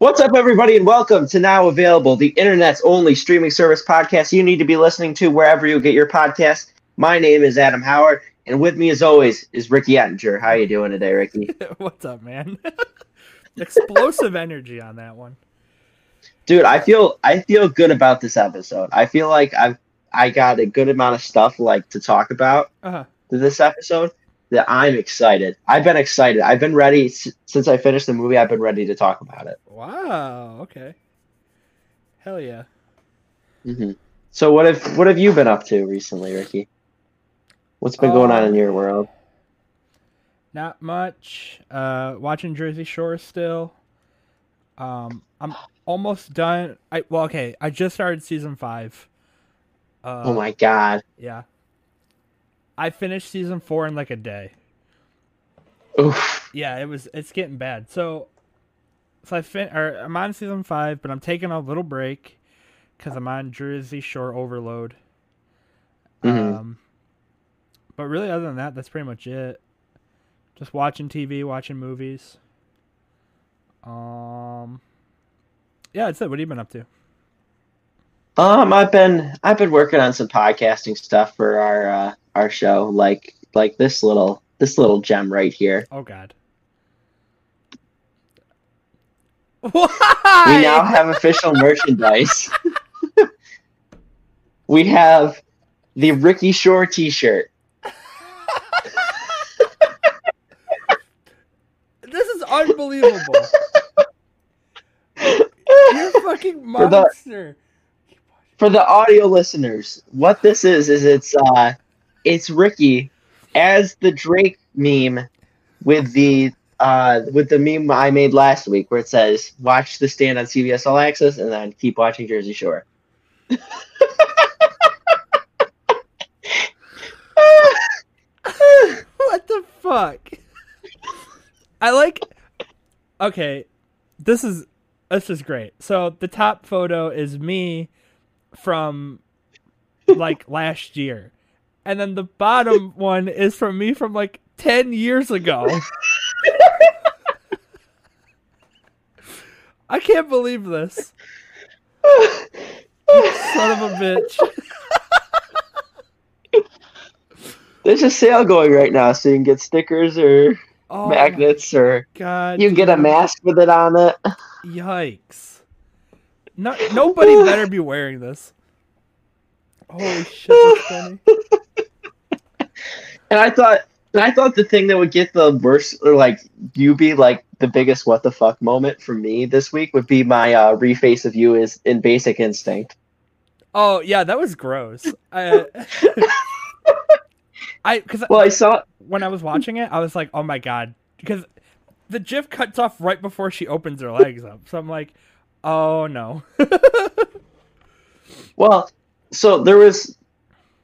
What's up, everybody, and welcome to Now Available, the internet's only streaming service podcast you need to be listening to wherever you get your podcast. My name is Adam Howard, and with me, as always, is Ricky Ettinger. How you doing today, Ricky? What's up, man? Explosive energy on that one. Dude, I feel I feel good about this episode. I feel like I've I got a good amount of stuff like to talk about Uh-huh. to this episode that I'm excited. I've been excited. I've been ready since I finished the movie. I've been ready to talk about it. Wow. Okay. Hell yeah. hmm So what have what have you been up to recently, Ricky? What's been going on in your world? Not much. Uh, watching Jersey Shore still. Um, I'm almost done. I well, okay. I just started season five. Uh, oh my god! Yeah. I finished season four in like a day. Oof. Yeah, it was. It's getting bad. So, so I fin. Or I'm on season five, but I'm taking a little break because I'm on Jersey Shore overload. Mhm. Um, but really, other than that, that's pretty much it. Just watching TV, watching movies. Um, yeah, that's it. What have you been up to? Um, I've been I've been working on some podcasting stuff for our uh, our show, like like this little this little gem right here. Oh God. Why? We now have official merchandise. we have the Ricky Shore T-shirt. This is unbelievable. You're fucking monster. For the audio listeners, what this is is it's uh it's Ricky as the Drake meme with the uh with the meme I made last week where it says watch the stand on CBS All Access and then keep watching Jersey Shore. What the fuck? I like. Okay, this is this is great. So the top photo is me from like last year, and then the bottom one is from me from like ten years ago. I can't believe this. Son of a bitch. There's a sale going right now, so you can get stickers or Oh magnets or god. you can get a mask with it on it. Yikes. No, nobody better be wearing this. Holy shit, that's funny. And I thought and I thought the thing that would get the worst or like you be like the biggest what the fuck moment for me this week would be my uh reface of you is in basic instinct. Oh, yeah, that was gross. I, I because Well I saw when I was watching it, I was like, oh my god. Because the GIF cuts off right before she opens her legs up. So I'm like, oh no. well so there was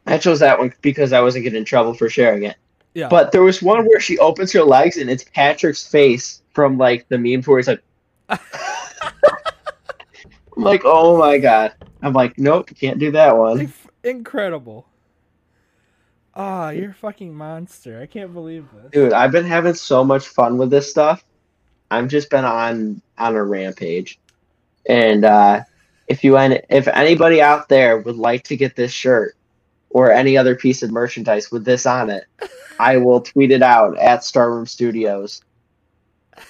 I chose that one because I wasn't getting in trouble for sharing it. yeah. But there was one where she opens her legs and it's Patrick's face from like the meme where he's like I'm like, oh my god. I'm like, nope, can't do that one. Incredible. Ah, you're a fucking monster. I can't believe this. Dude, I've been having so much fun with this stuff. I've just been on on a rampage. And uh if you if anybody out there would like to get this shirt or any other piece of merchandise with this on it, I will tweet it out at Star Room Studios.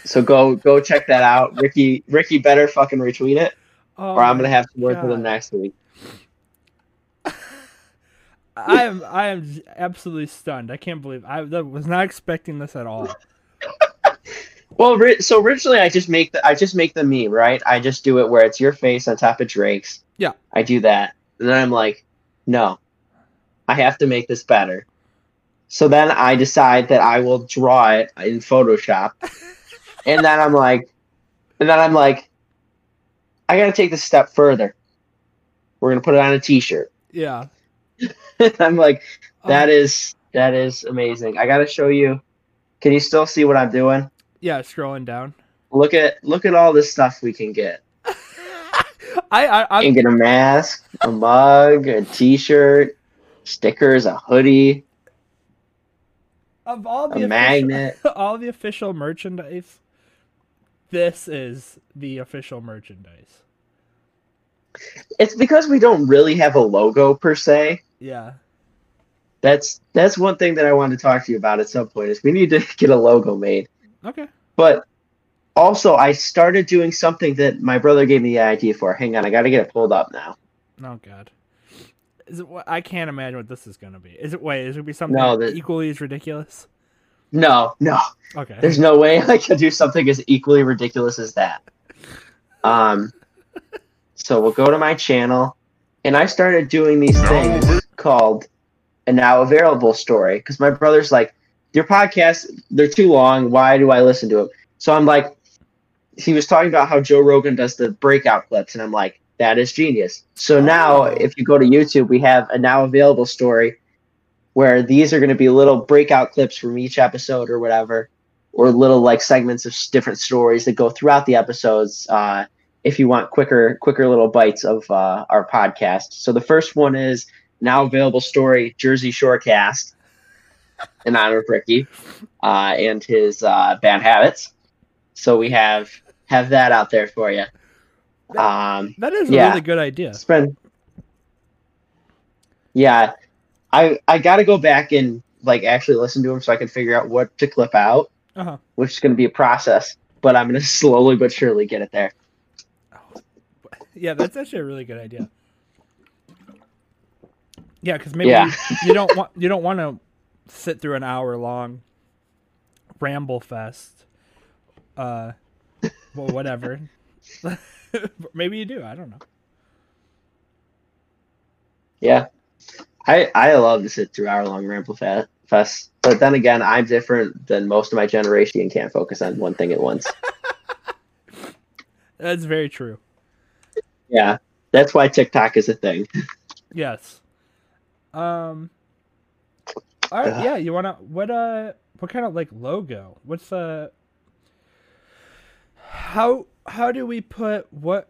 So go go check that out. Ricky Ricky better fucking retweet it Oh or I'm gonna have to work with him next week. I am I am absolutely stunned. I can't believe I was not expecting this at all. Well, ri- so originally I just make the I just make the meme, right? I just do it where it's your face on top of Drake's. Yeah. I do that, and then I'm like, no, I have to make this better. So then I decide that I will draw it in Photoshop, and then I'm like, and then I'm like, I gotta take this step further. We're gonna put it on a T-shirt. Yeah. I'm like, that um, is that is amazing. I gotta show you. Can you still see what I'm doing? Yeah, scrolling down. Look at look at all this stuff we can get. I I I'm, can get a mask, a mug, a t-shirt, stickers, a hoodie, of all the official- magnet. all the official merchandise. this is the official merchandise. It's because we don't really have a logo per se. Yeah. That's that's one thing that I wanted to talk to you about at some point is we need to get a logo made. Okay. But also I started doing something that my brother gave me the idea for. Hang on, I gotta get it pulled up now. Oh God. Is it? what- I can't imagine what this is gonna be. Is it? Wait, is it gonna be something No, the- equally as ridiculous? No, no. Okay. There's no way I could do something as equally ridiculous as that. Um, so we'll go to my channel, and I started doing these things called a now available story because my brother's like, your podcasts they're too long. Why do I listen to them? So I'm like, he was talking about how Joe Rogan does the breakout clips, and I'm like, that is genius. So now, Oh. if you go to YouTube, we have a now available story where these are going to be little breakout clips from each episode or whatever or little like segments of different stories that go throughout the episodes uh, if you want quicker quicker little bites of uh, our podcast so the first one is now available story jersey shore cast in honor of ricky uh, and his uh, bad habits so we have have that out there for you um, that is a yeah. really good idea. spend yeah i i gotta go back and like actually listen to them so i can figure out what to clip out Uh huh. which is going to be a process but i'm going to slowly but surely get it there Yeah, that's actually a really good idea. Yeah, because maybe Yeah. you, you don't want you don't want to sit through an hour long ramble fest. Uh, well, whatever. maybe you do. I don't know. yeah i i love to sit through hour long ramble fe- fest but then again i'm different than most of my generation and can't focus on one thing at once That's very true. yeah that's why tiktok is a thing Yes. Um. All right. Yeah. You wanna what? Uh. What kind of like logo? What's the? How how do we put what?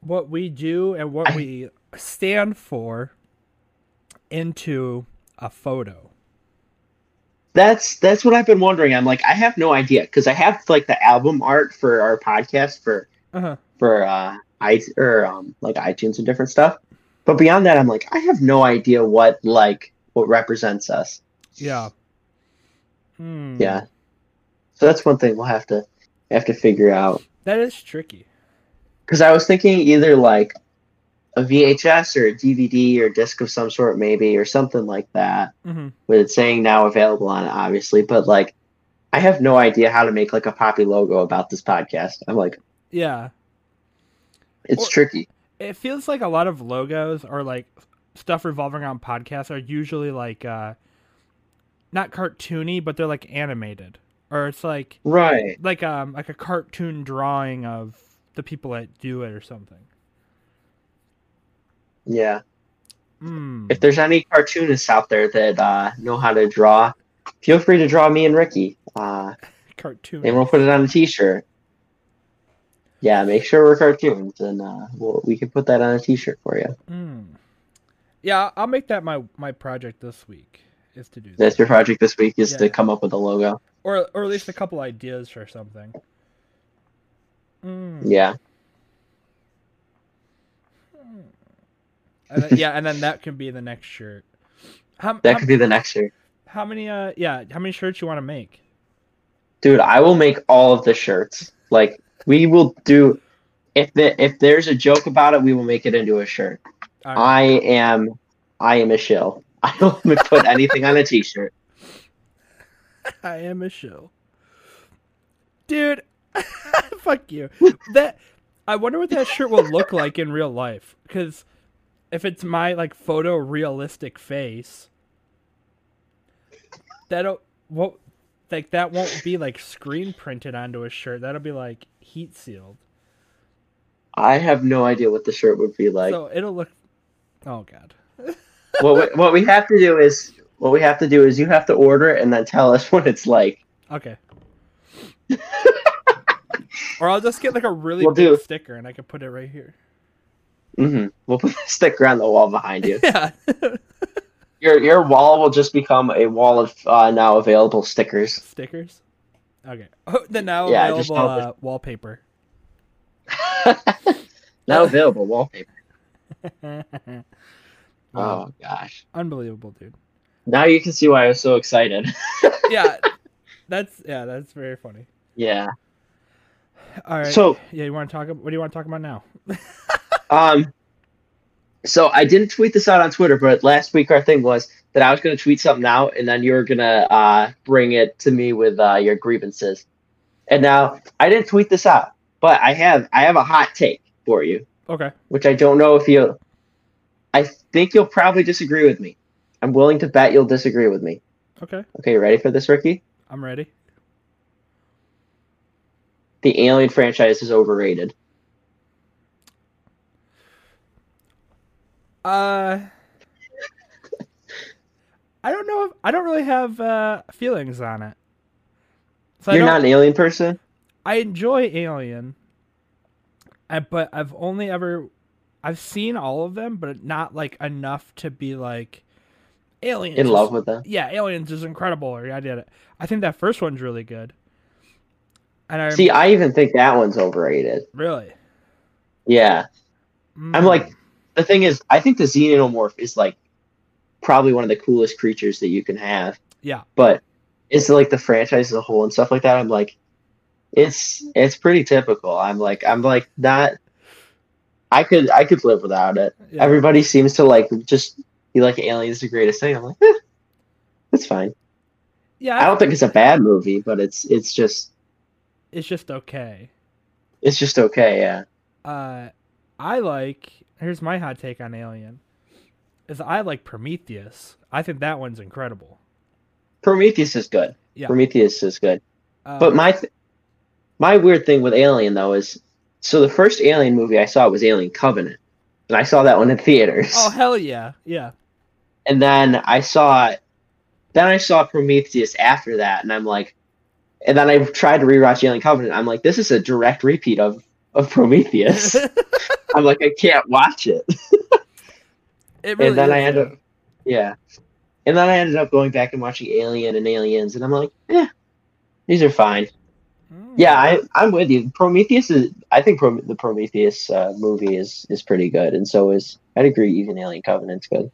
What we do and what I- we stand for into a photo. that's that's what i've been wondering i'm like i have no idea because i have like the album art for our podcast for Uh huh. for uh i or um like itunes and different stuff but beyond that i'm like i have no idea what like what represents us Yeah. Hmm. yeah so that's one thing we'll have to have to figure out That is tricky. because i was thinking either like a vhs or a dvd or disc of some sort maybe or something like that hmm with it saying now available on it obviously but like i have no idea how to make like a poppy logo about this podcast i'm like Yeah. it's Or- tricky it feels like a lot of logos are like stuff revolving around podcasts are usually like uh not cartoony but they're like animated or it's like right like um like a cartoon drawing of the people that do it or something yeah mm. if there's any cartoonists out there that uh, know how to draw, feel free to draw me and Ricky, uh, cartoon and we'll put it on a T-shirt. Yeah, make sure we're cartoons, and uh, we'll, we can put that on a T-shirt for you. mm. Yeah i'll make that my my project this week is to do that That's your project this week is Yeah. to come up with a logo. or or at least a couple ideas for something mm. Yeah, and then, yeah and then that can be the next shirt how, that how, could be the next shirt, how many uh yeah how many shirts you want to make dude. I will make all of the shirts. Like we will do. If the, if there's a joke about it, we will make it into a shirt. Right. I am I am a shill. I don't put anything on a T-shirt. I am a shill. Dude, fuck you. That I wonder what that shirt will look like in real life cuz if it's my like photo realistic face that'll what like that won't be like screen printed onto a shirt. That'll be like heat sealed. I have no idea what the shirt would be like. so it'll look Oh god. what we, what we have to do is what we have to do is you have to order it and then tell us what it's like. Okay. or I'll just get like a really We'll big do. sticker and I can put it right here. Mm-hmm. We'll put a sticker on the wall behind you. Yeah. Your your wall will just become a wall of uh, now available stickers. Stickers. Okay. Oh, the now Yeah, available uh, wallpaper. now available wallpaper. Oh gosh. Unbelievable, dude. Now you can see why I was so excited. Yeah. That's yeah, that's very funny. yeah. All right. So yeah, you want to talk? What do you want to talk about now? Um, so I didn't tweet this out on Twitter, but last week our thing was that I was going to tweet something out, and then you were going to uh, bring it to me with uh, your grievances. And now I didn't tweet this out, but I have I have a hot take for you, Okay. which I don't know if you. I think you'll probably disagree with me. I'm willing to bet you'll disagree with me. Okay. Okay, you ready for this, Ricky? I'm ready. The Alien franchise is overrated. Uh. I don't know. If, I don't really have uh, feelings on it. So You're not an Alien person. I enjoy Alien, I, but I've only ever I've seen all of them, but not like enough to be like Aliens. In love with them. Yeah, Aliens is incredible. Or I did it. I think that first one's really good. And I See, I even think that one's overrated. really. Yeah. I'm Mm. like, the thing is, I think the xenomorph is like probably one of the coolest creatures that you can have. Yeah. But it's like the franchise as a whole and stuff like that. I'm like, it's it's pretty typical. I'm like, I'm like not. I could I could live without it. yeah. Everybody seems to like just be like aliens is the greatest thing. I'm like, eh, that's fine. yeah, I don't think it's a bad movie, but it's it's just it's just okay. it's just okay. Yeah. Uh, I like. Here's my hot take on Alien. Is I like Prometheus. I think that one's incredible. Prometheus is good. Yeah. Prometheus is good. Uh, But my th- my weird thing with Alien though is so the first Alien movie I saw was Alien Covenant, and I saw that one in theaters. oh hell yeah, yeah. And then I saw, then I saw Prometheus after that, and I'm like, and then I tried to rewatch Alien Covenant. I'm like, this is a direct repeat of of Prometheus. I'm like, I can't watch it. It really and then is, I ended yeah. up, yeah, and then I ended up going back and watching Alien and Aliens, and I'm like, yeah, these are fine. Mm. Yeah, I, I'm with you. Prometheus is. I think Prom- the Prometheus uh, movie is is pretty good, and so is. I'd agree. Even Alien Covenant's good.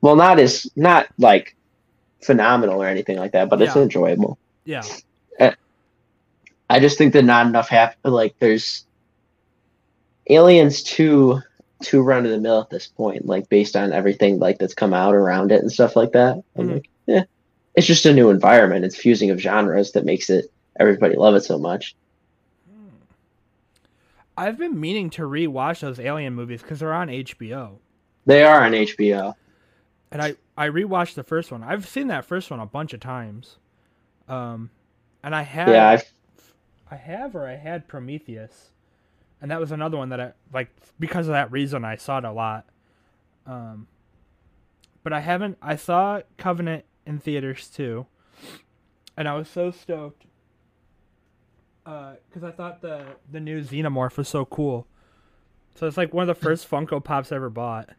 Well, not as not like phenomenal or anything like that, but it's Yeah. enjoyable. Yeah. I just think that not enough happen. Like there's Aliens too too run of the mill at this point. Like based on everything like that's come out around it and stuff like that. I'm Mhm. like, yeah, it's just a new environment. It's fusing of genres that makes it everybody love it so much. I've been meaning to rewatch those Alien movies because they're on HBO, They are on HBO. and I I rewatched the first one. I've seen that first one a bunch of times, um, and I have Yeah, I've, I have or I had Prometheus, and that was another one that I like because of that reason I saw it a lot. Um, but I haven't. I saw Covenant in theaters too, and I was so stoked because I thought the the new Xenomorph was so cool. So it's like one of the first Funko Pops I ever bought.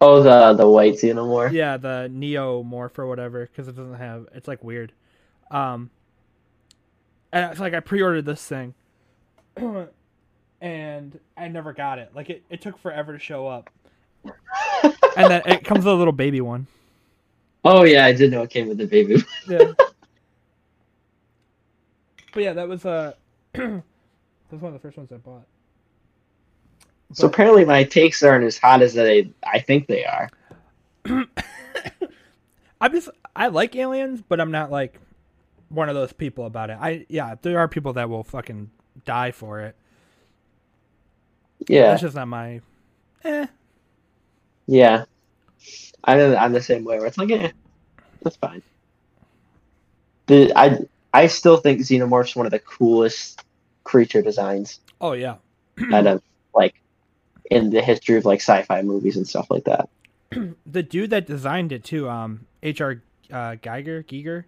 oh the the white xenomorph. Yeah, the Neo Morph or whatever, because it doesn't have. It's like weird. Um, and it's like I pre-ordered this thing, and I never got it. Like it, it took forever to show up, and then it comes with a little baby one. Oh yeah, I did know it came with the baby. Yeah. But yeah, that was uh, that was one of the first ones I bought. So apparently my takes aren't as hot as they I think they are. I'm just I like aliens, but I'm not like one of those people about it. I yeah, there are people that will fucking die for it. Yeah, That's just not my. Eh. yeah. I'm I'm the same way. Where it's like, eh, that's fine. The I I still think Xenomorph's one of the coolest creature designs Oh yeah. out of like in the history of like sci-fi movies and stuff like that. the dude that designed it too, um, H.R. Uh, Geiger, Giger,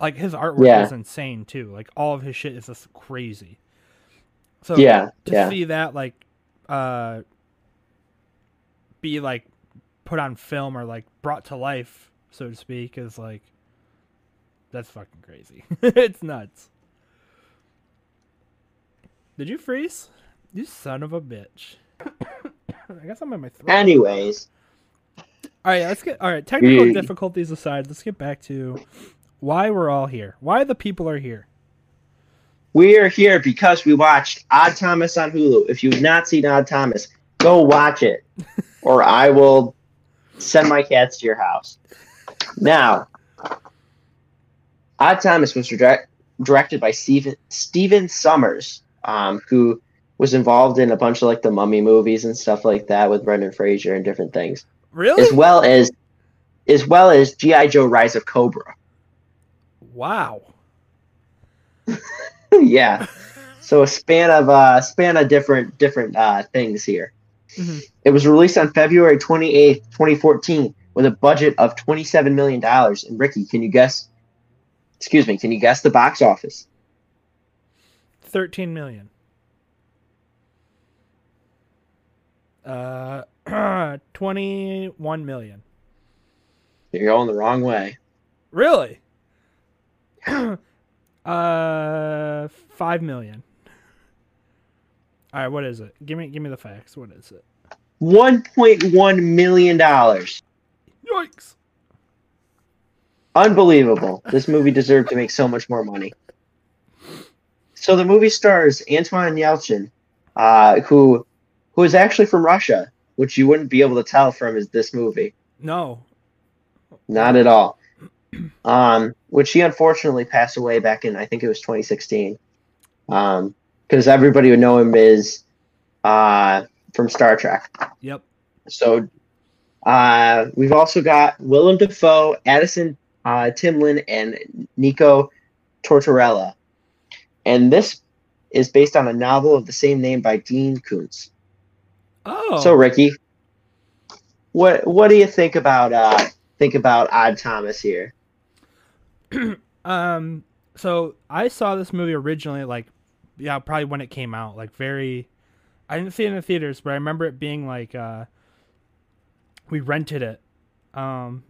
like his artwork Yeah. is insane too. Like all of his shit is just crazy. So yeah, to yeah. see that like, uh, be like put on film or like brought to life, so to speak, is like, that's fucking crazy. it's nuts. Did you freeze? You son of a bitch. I guess I'm in my throat. Anyways, All right, let's get. All right, technical Yeah. difficulties aside, let's get back to why we're all here. Why the people are here. we are here because we watched Odd Thomas on Hulu. If you've not seen Odd Thomas, go watch it, or I will send my cats to your house. Now, Odd Thomas was direct, directed by Steven, Stephen Sommers, um, who was involved in a bunch of like the Mummy movies and stuff like that with Brendan Fraser and different things, Really? as well as as well as GI Joe: Rise of Cobra. Wow. yeah. So a span of uh span of different different uh things here. Mhm. It was released on February 28th, 2014 with a budget of 27 million dollars. And Ricky, can you guess Excuse me, can you guess the box office? Thirteen million. Uh, twenty-one million. You're going the wrong way. Really? uh, five million. All right, what is it? Give me, give me the facts. What is it? 1.1 million dollars. Yikes! Unbelievable. This movie deserved to make so much more money. So the movie stars Antoine Yelchin, uh, who who is actually from Russia, which you wouldn't be able to tell from his, this movie. No. Not at all. Um, which he unfortunately passed away back in I think it was 2016. Um, because everybody would know him as uh from Star Trek. Yep. So uh, we've also got Willem Dafoe, Addison uh, Timlin, and Nico Tortorella. And this is based on a novel of the same name by Dean Koontz. Oh. So Ricky, what what do you think about uh, think about Odd Thomas here? Um, so I saw this movie originally, like, yeah, probably when it came out, like very. I didn't see it in the theaters, but I remember it being like, uh, we rented it, um,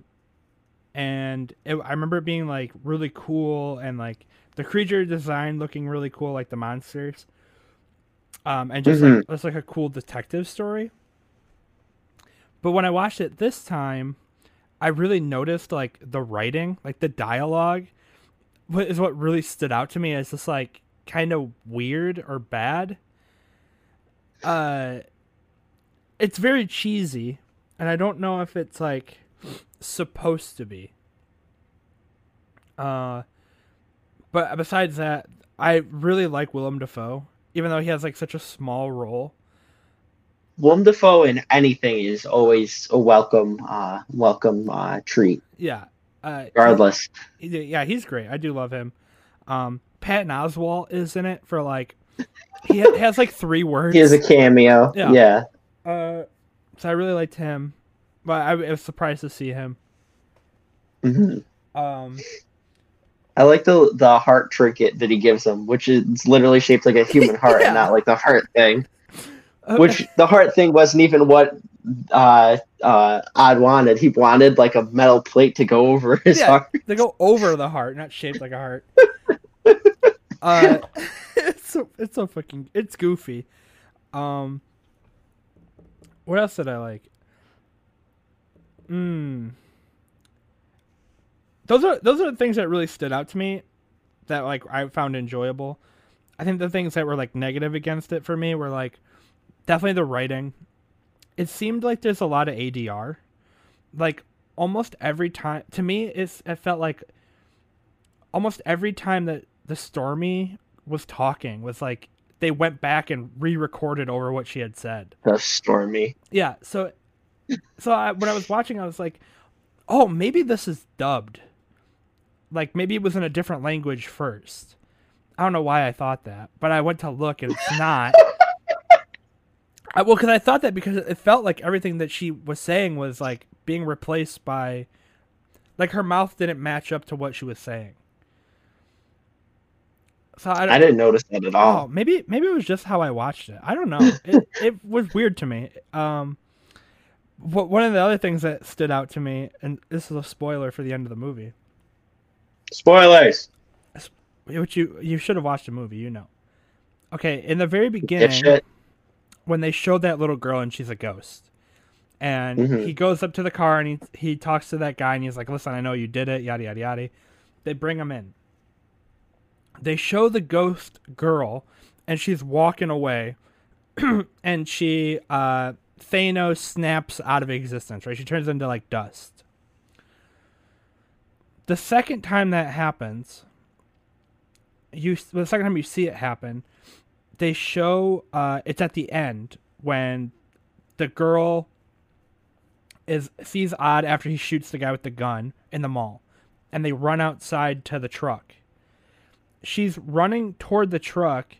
and it, I remember it being like really cool and like the creature design looking really cool, like the monsters, um, and just like it's like a cool detective story. But when I watched it this time, I really noticed like the writing, like the dialogue what is what really stood out to me as just like kind of weird or bad. Uh it's very cheesy and I don't know if it's like supposed to be. Uh but besides that, I really like Willem Dafoe even though he has like such a small role. Willem Dafoe in anything is always a welcome uh, welcome uh, treat, Yeah. Uh regardless. he- yeah, he's great. I do love him. Um Patton Oswalt is in it for like he has like three words. He has a cameo. Yeah. yeah. Uh, so I really liked him, but I was surprised to see him. Mhm. Um, I like the the heart trinket that he gives him, which is literally shaped like a human heart Yeah. and not like the heart thing. uh, Which the heart thing wasn't even what uh uh Odd wanted. He wanted like a metal plate to go over his Yeah. heart. they go over the heart, not shaped like a heart. uh, it's so it's so fucking it's goofy. Um, what else did I like? Hmm. Those are those are the things that really stood out to me, that like I found enjoyable. I think the things that were like negative against it for me were like definitely the writing. It seemed like there's a lot of ADR. Like almost every time to me it's it felt like almost every time that the Stormy was talking was like they went back and re-recorded over what she had said. The stormy. Yeah, so so I, when I was watching I was like, "Oh, maybe this is dubbed." Like maybe it was in a different language first. I don't know why I thought that, but I went to look and it's not. I, well, because I thought that because it felt like everything that she was saying was like being replaced by, like her mouth didn't match up to what she was saying. So I, I didn't notice that at Oh, all. maybe maybe it was just how I watched it. I don't know. It it was weird to me. Um, one of the other things that stood out to me, and this is a spoiler for the end of the movie, Spoilers. which you you should have watched the movie, you know. Okay, in the very beginning, when they showed that little girl and she's a ghost, and Mhm. he goes up to the car and he he talks to that guy and he's like, "Listen, I know you did it." Yada yada yada. They bring him in. They show the ghost girl, and she's walking away, and she uh, Thanos snaps out of existence. Right, she turns into like dust. The second time that happens, you the second time you see it happen, they show uh, it's at the end when the girl is sees odd after he shoots the guy with the gun in the mall and they run outside to the truck she's running toward the truck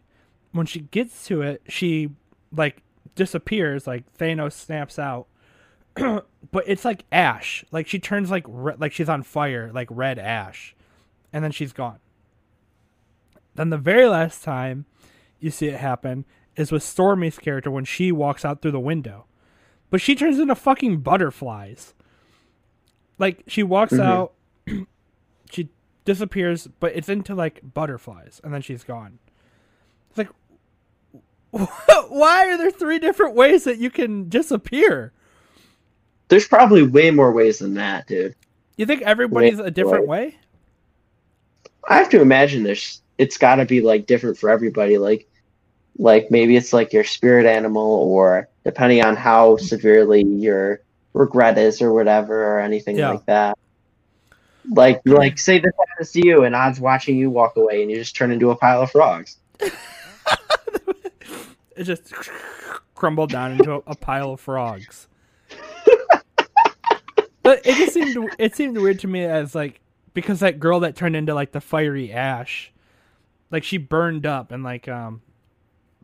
when she gets to it she like disappears like thanos snaps out but it's like ash like she turns like re- like she's on fire like red ash and then she's gone then the very last time you see it happen is with Stormy's character when she walks out through the window. But she turns into fucking butterflies. Like she walks Mhm. out, she disappears, but it's into like butterflies, and then she's gone. It's like, why are there three different ways that you can disappear? There's probably way more ways than that, dude. You think everybody's a different way? I have to imagine there's it's got to be like different for everybody. Like, like maybe it's like your spirit animal, or depending on how severely your regret is, or whatever, or anything Yeah. like that. Like, like say this happens to you, and Odd's watching you walk away, and you just turn into a pile of frogs. It just crumbled down into a, a pile of frogs. but it just seemed it seemed weird to me as like because that girl that turned into like the fiery ash, like she burned up and like um,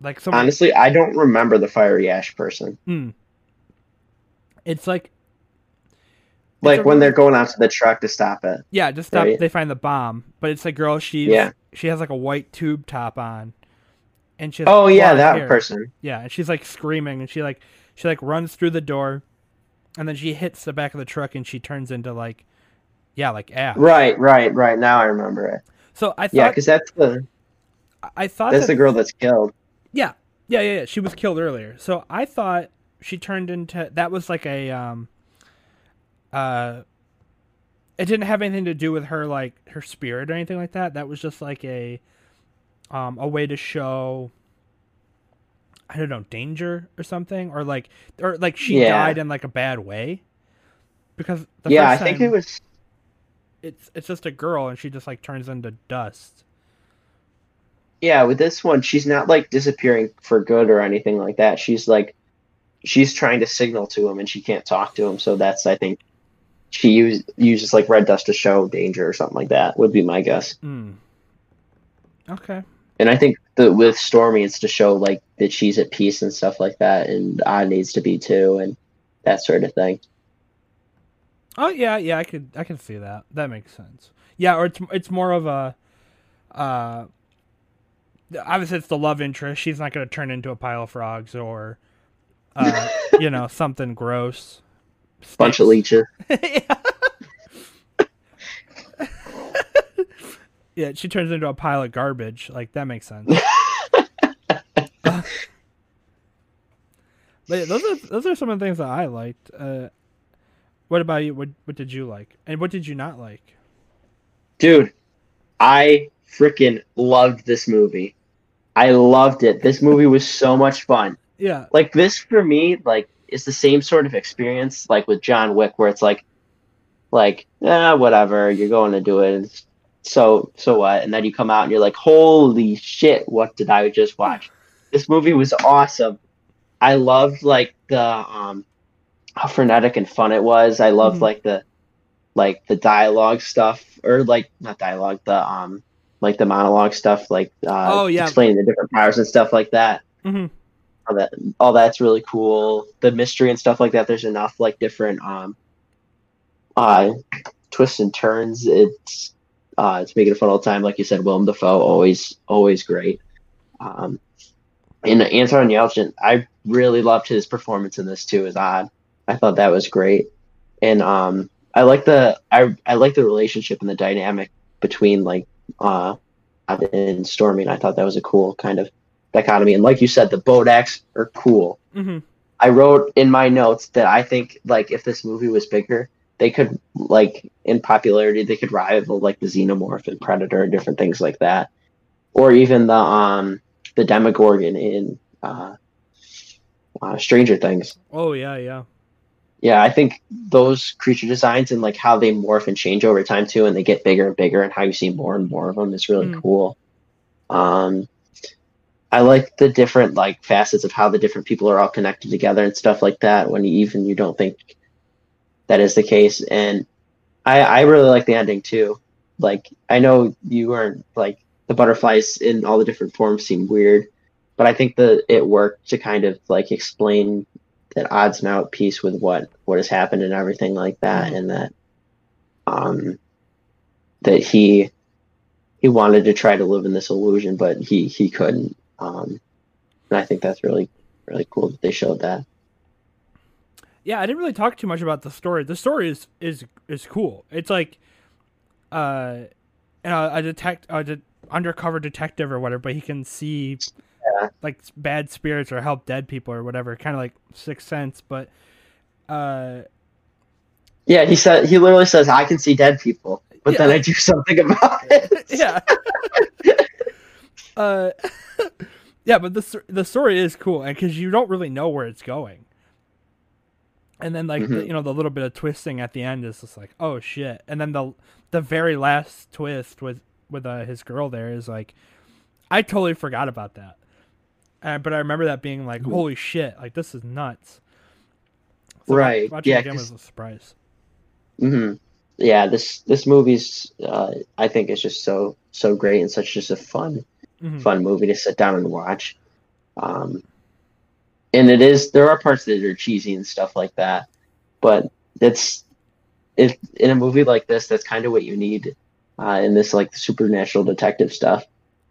like some Honestly, I don't remember the fiery ash person. Hmm. It's like Like when they're going out to the truck to stop it. yeah, just stop. Right. They find the bomb, but it's a girl. She Yeah. she has like a white tube top on, and she Oh yeah, that hair. person. Yeah, and she's like screaming, and she like she like runs through the door, and then she hits the back of the truck, and she turns into like, yeah, like ash. Right, right, right. Now I remember it. So I Yeah, because that's the I thought that's that, the girl that's killed. yeah, yeah, yeah, yeah. She was killed earlier, so I thought she turned into that was like a um, uh, it didn't have anything to do with her like her spirit or anything like that. That was just like a um a way to show. I don't know, danger or something, or like, or like she Yeah. died in like a bad way, because the yeah, I think it was. it's it's just a girl and she just like turns into dust. Yeah, with this one, she's not like disappearing for good or anything like that. She's like, she's trying to signal to him, and she can't talk to him. So that's I think she use, uses like red dust to show danger or something like that. Would be my guess. Hmm. Okay. And I think that with Stormy, it's to show like that she's at peace and stuff like that, and I needs to be too, and that sort of thing. Oh yeah, yeah, I could I can see that. That makes sense. Yeah, or it's it's more of a uh obviously it's the love interest. She's not going to turn into a pile of frogs or uh you know, something gross. Bunch of leeches. yeah. Yeah, she turns into a pile of garbage. Like that makes sense. but those are those are some of the things that I liked. Uh, what about you? What what did you like, and what did you not like? Dude, I freaking loved this movie. I loved it. This movie was so much fun. Yeah, Like this for me, like is the same sort of experience like with John Wick, where it's like, like, eh, whatever, you're going to do it. It's so so what? And then you come out and you're like, holy shit, what did I just watch? This movie was awesome. I loved like the um how frenetic and fun it was. I loved Mhm. like the like the dialogue stuff or like not dialogue, the um like the monologue stuff, like uh Oh, yeah. explaining the different powers and stuff like that. Mhm. All that all that's really cool. The mystery and stuff like that, there's enough like different um uh twists and turns. It's uh it's making it fun all the time. Like you said, Willem Dafoe always always great. Um and Anton Yelchin, I really loved his performance in this too as Odd. I thought that was great. And um I like the I I like the relationship and the dynamic between like uh and Stormy and I thought that was a cool kind of dichotomy. And like you said, the Bodaks are cool. hmm I wrote in my notes that I think like if this movie was bigger, they could like in popularity they could rival like the Xenomorph and Predator and different things like that, or even the um the Demogorgon in uh, uh Stranger Things. Oh yeah, yeah. Yeah, I think those creature designs and like how they morph and change over time too, and they get bigger and bigger, and how you see more and more of them is really Mm. cool. Um, I like the different like facets of how the different people are all connected together and stuff like that. When you, even you don't think that is the case, and I I really like the ending too. Like I know you weren't like the butterflies in all the different forms seem weird, but I think that it worked to kind of like explain that odds and out piece with what what has happened and everything like that, Mhm. and that um that he he wanted to try to live in this illusion, but he he couldn't. Um, and I think that's really really cool that they showed that. Yeah, I didn't really talk too much about the story. The story is is is cool. It's like uh know, a detect a de- undercover detective or whatever, but he can see Yeah. like bad spirits or help dead people or whatever, kind of like Sixth Sense, but uh Yeah, he said he literally says, "I can see dead people," but then I do something about it. yeah. uh yeah, but the the story is cool and cuz you don't really know where it's going. And then like the, Mhm. you know the little bit of twisting at the end is just like, "Oh shit." And then the the very last twist with with uh, his girl there is like I totally forgot about that. Uh, but I remember that being like. "Holy shit, like this is nuts." wa- Right, Watching yeah, it again was a surprise. hmm Yeah, this this movie's uh, I think is just so so great and such just a fun Mhm. fun movie to sit down and watch. Um, and it is there are parts that are cheesy and stuff like that, but it's if in a movie like this, that's kind of what you need uh, in this like supernatural detective stuff.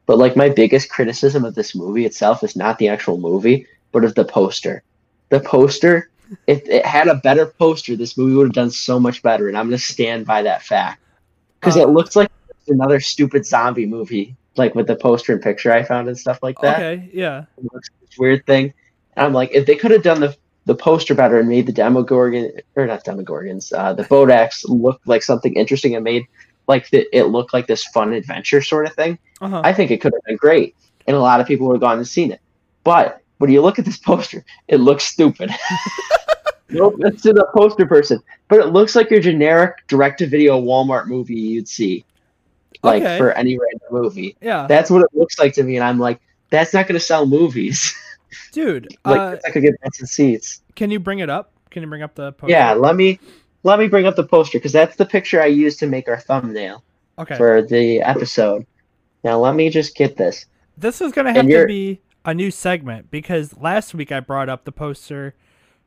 But like my biggest criticism of this movie itself is not the actual movie, but of the poster. The poster, if it had a better poster, this movie would have done so much better, and I'm gonna stand by that fact because Uh, it looks like another stupid zombie movie, like with the poster and picture I found and stuff like that. Okay, yeah. It looks like this weird thing. And I'm like, if they could have done the the poster better and made the Demogorgon or not Demogorgons, uh, the Bodaks look like something interesting and made like the, it looked like this fun adventure sort of thing, Uh-huh. I think it could have been great, and a lot of people would have gone and seen it. But when you look at this poster, it looks stupid. nope, that's to the poster person, but it looks like your generic direct-to-video Walmart movie you'd see, like Okay. for any random movie. yeah. That's what it looks like to me, and I'm like, that's not going to sell movies. Dude, like uh, going to get and seats. can you bring it up? Can you bring up the poster? Yeah, let me let me bring up the poster because that's the picture I used to make our thumbnail Okay. for the episode. Now let me just get this. This is going to have to be a new segment because last week I brought up the poster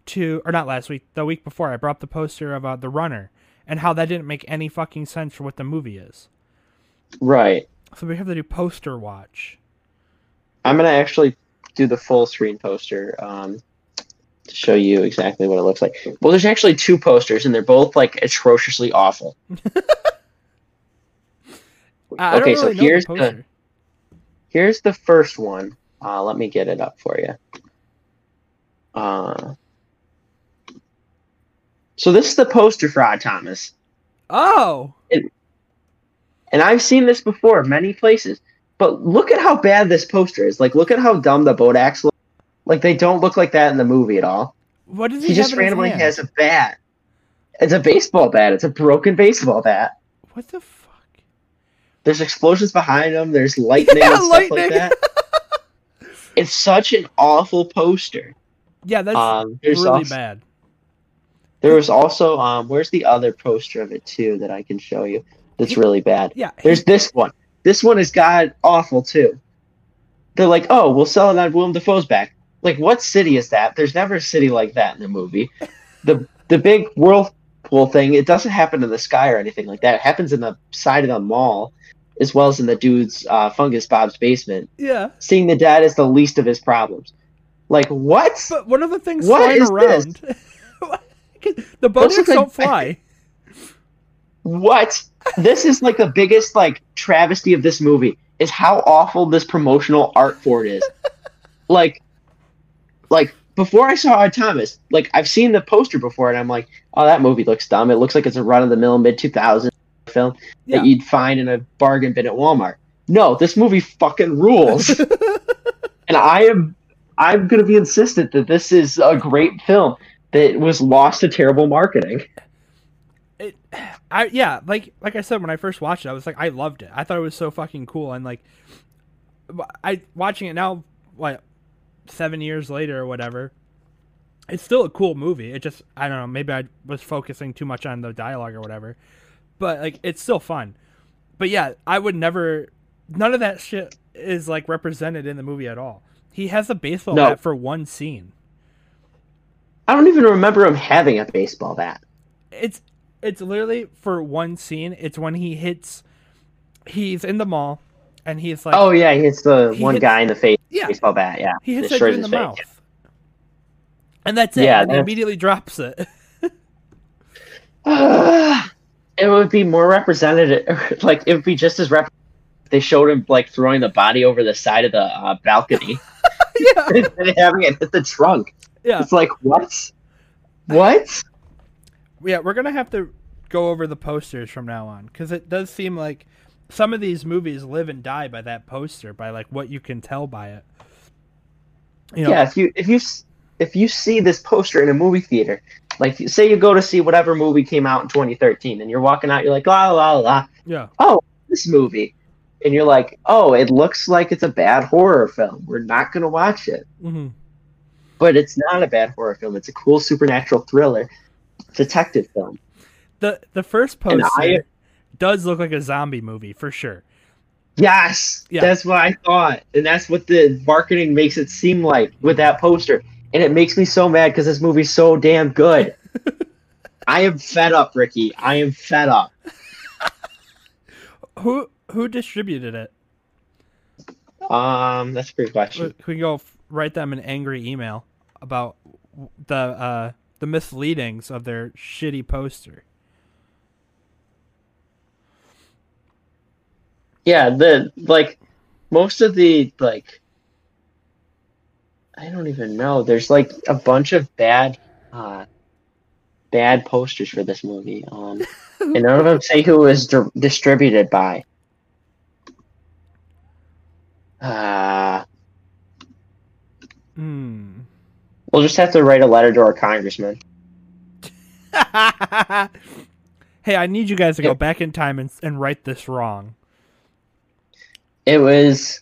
to, or not last week, the week before I brought up the poster of uh, the runner and how that didn't make any fucking sense for what the movie is. Right. So we have to do poster watch. I'm gonna actually do the full screen poster um, to show you exactly what it looks like. Well, there's actually two posters, and they're both like atrociously awful. I, I Okay, don't so here's the the- Here's the first one. Uh, let me get it up for you. Uh, so this is the poster for Odd Thomas. Oh, And I've seen this before many places. But look at how bad this poster is. Like, look at how dumb the Bodaks look. Like, they don't look like that in the movie at all. what does he, He just have in his randomly has a bat. It's a baseball bat. It's a broken baseball bat. What the fuck? There's explosions behind him. There's lightning Yeah, and stuff lightning. like that. It's such an awful poster. Yeah, that's Um, really also, bad. There was also um, where's the other poster of it too that I can show you? That's really bad. Yeah, There's this one. This one is god awful too. They're like, oh, we'll sell it on Willem Dafoe's back. Like, what city is that? There's never a city like that in the movie. The the big whirlpool thing, it doesn't happen in the sky or anything like that. It happens in the side of the mall, as well as in the dude's uh, fungus Bob's basement. yeah. Seeing the dad is the least of his problems. Like what? But one of the things What flying is around. the Bodaks look like- don't fly. What? This is like the biggest like travesty of this movie is how awful this promotional art for it is. like, like before I saw Odd Thomas, like I've seen the poster before, and I'm like, oh, that movie looks dumb. It looks like it's a run of the mill mid 2000s film Yeah. that you'd find in a bargain bin at Walmart. No, this movie fucking rules, and I am I'm gonna be insistent that this is a great film that was lost to terrible marketing. I yeah, like like I said when I first watched it, I was like I loved it. I thought it was so fucking cool and like I watching it now what 7 years later or whatever. It's still a cool movie. It just I don't know, maybe I was focusing too much on the dialogue or whatever. But like it's still fun. But yeah, I would never none of that shit is like represented in the movie at all. He has a baseball No. bat for one scene. I don't even remember him having a baseball bat. it's it's literally for one scene. It's when he hits. He's in the mall, and he's like, Oh yeah, he hits the He one hits- guy in the face. yeah, Baseball bat. Yeah, he hits It in the face. mouth, and that's it. Yeah, and that's- immediately drops it. it would be more representative. Like it would be just as rep. They showed him like throwing the body over the side of the uh, balcony yeah, and having it hit the trunk. yeah, It's like what? What? Yeah. We're gonna have to go over the posters from now on because it does seem like some of these movies live and die by that poster, by like what you can tell by it. You know, Yeah, if you if you if you see this poster in a movie theater, like say you go to see whatever movie came out in 2013, and you're walking out, you're like la la la, yeah, this movie, and you're like, oh, it looks like it's a bad horror film. We're not gonna watch it. hmm But it's not a bad horror film. It's a cool supernatural thriller detective film. the the first poster I- does look like a zombie movie for sure. Yes, Yeah. that's what I thought, and that's what the marketing makes it seem like with that poster. And it makes me so mad because this movie's so damn good. I am fed up, Ricky. I am fed up. Who who distributed it? Um, that's a great question. We can go write them an angry email about the uh, the misleadings of their shitty poster. Yeah, the like most of the like I don't even know. There's like a bunch of bad uh bad posters for this movie. Um and none of them say who it was di- distributed by. Uh Hmm. We'll just have to write a letter to our congressman. hey, I need you guys to go back in time and, and write this wrong. It was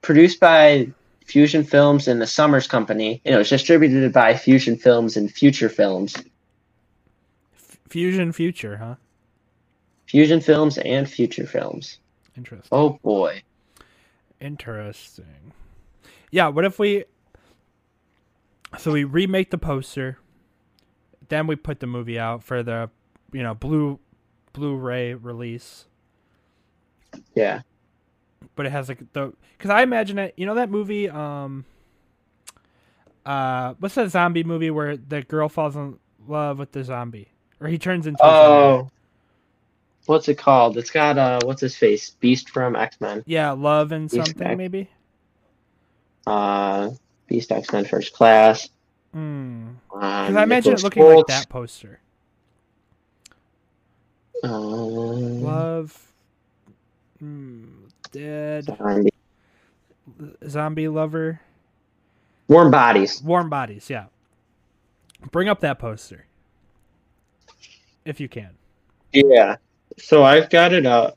produced by Fusion Films and the Sommers Company, and it was distributed by Fusion Films and Future Films. F- Fusion Future, huh? Fusion Films and Future Films. Interesting. Oh boy. Interesting. Yeah, what if we so we remake the poster, then we put the movie out for the you know, blue Blu-ray release. Yeah. But it has like the cuz I imagine it, you know that movie um uh what's that zombie movie where the girl falls in love with the zombie or he turns into a zombie? Oh. What's it called? It's got uh what's his face? Beast from X Men. Yeah, love and He's something back. maybe. Uh Beast X Men First Class. Mm. Um, I imagine it looking like that poster. Um, Love. Mm, dead. zombie- Zombie lover. Warm Bodies. Warm bodies, yeah. Bring up that poster. If you can. Yeah. So I've got it up.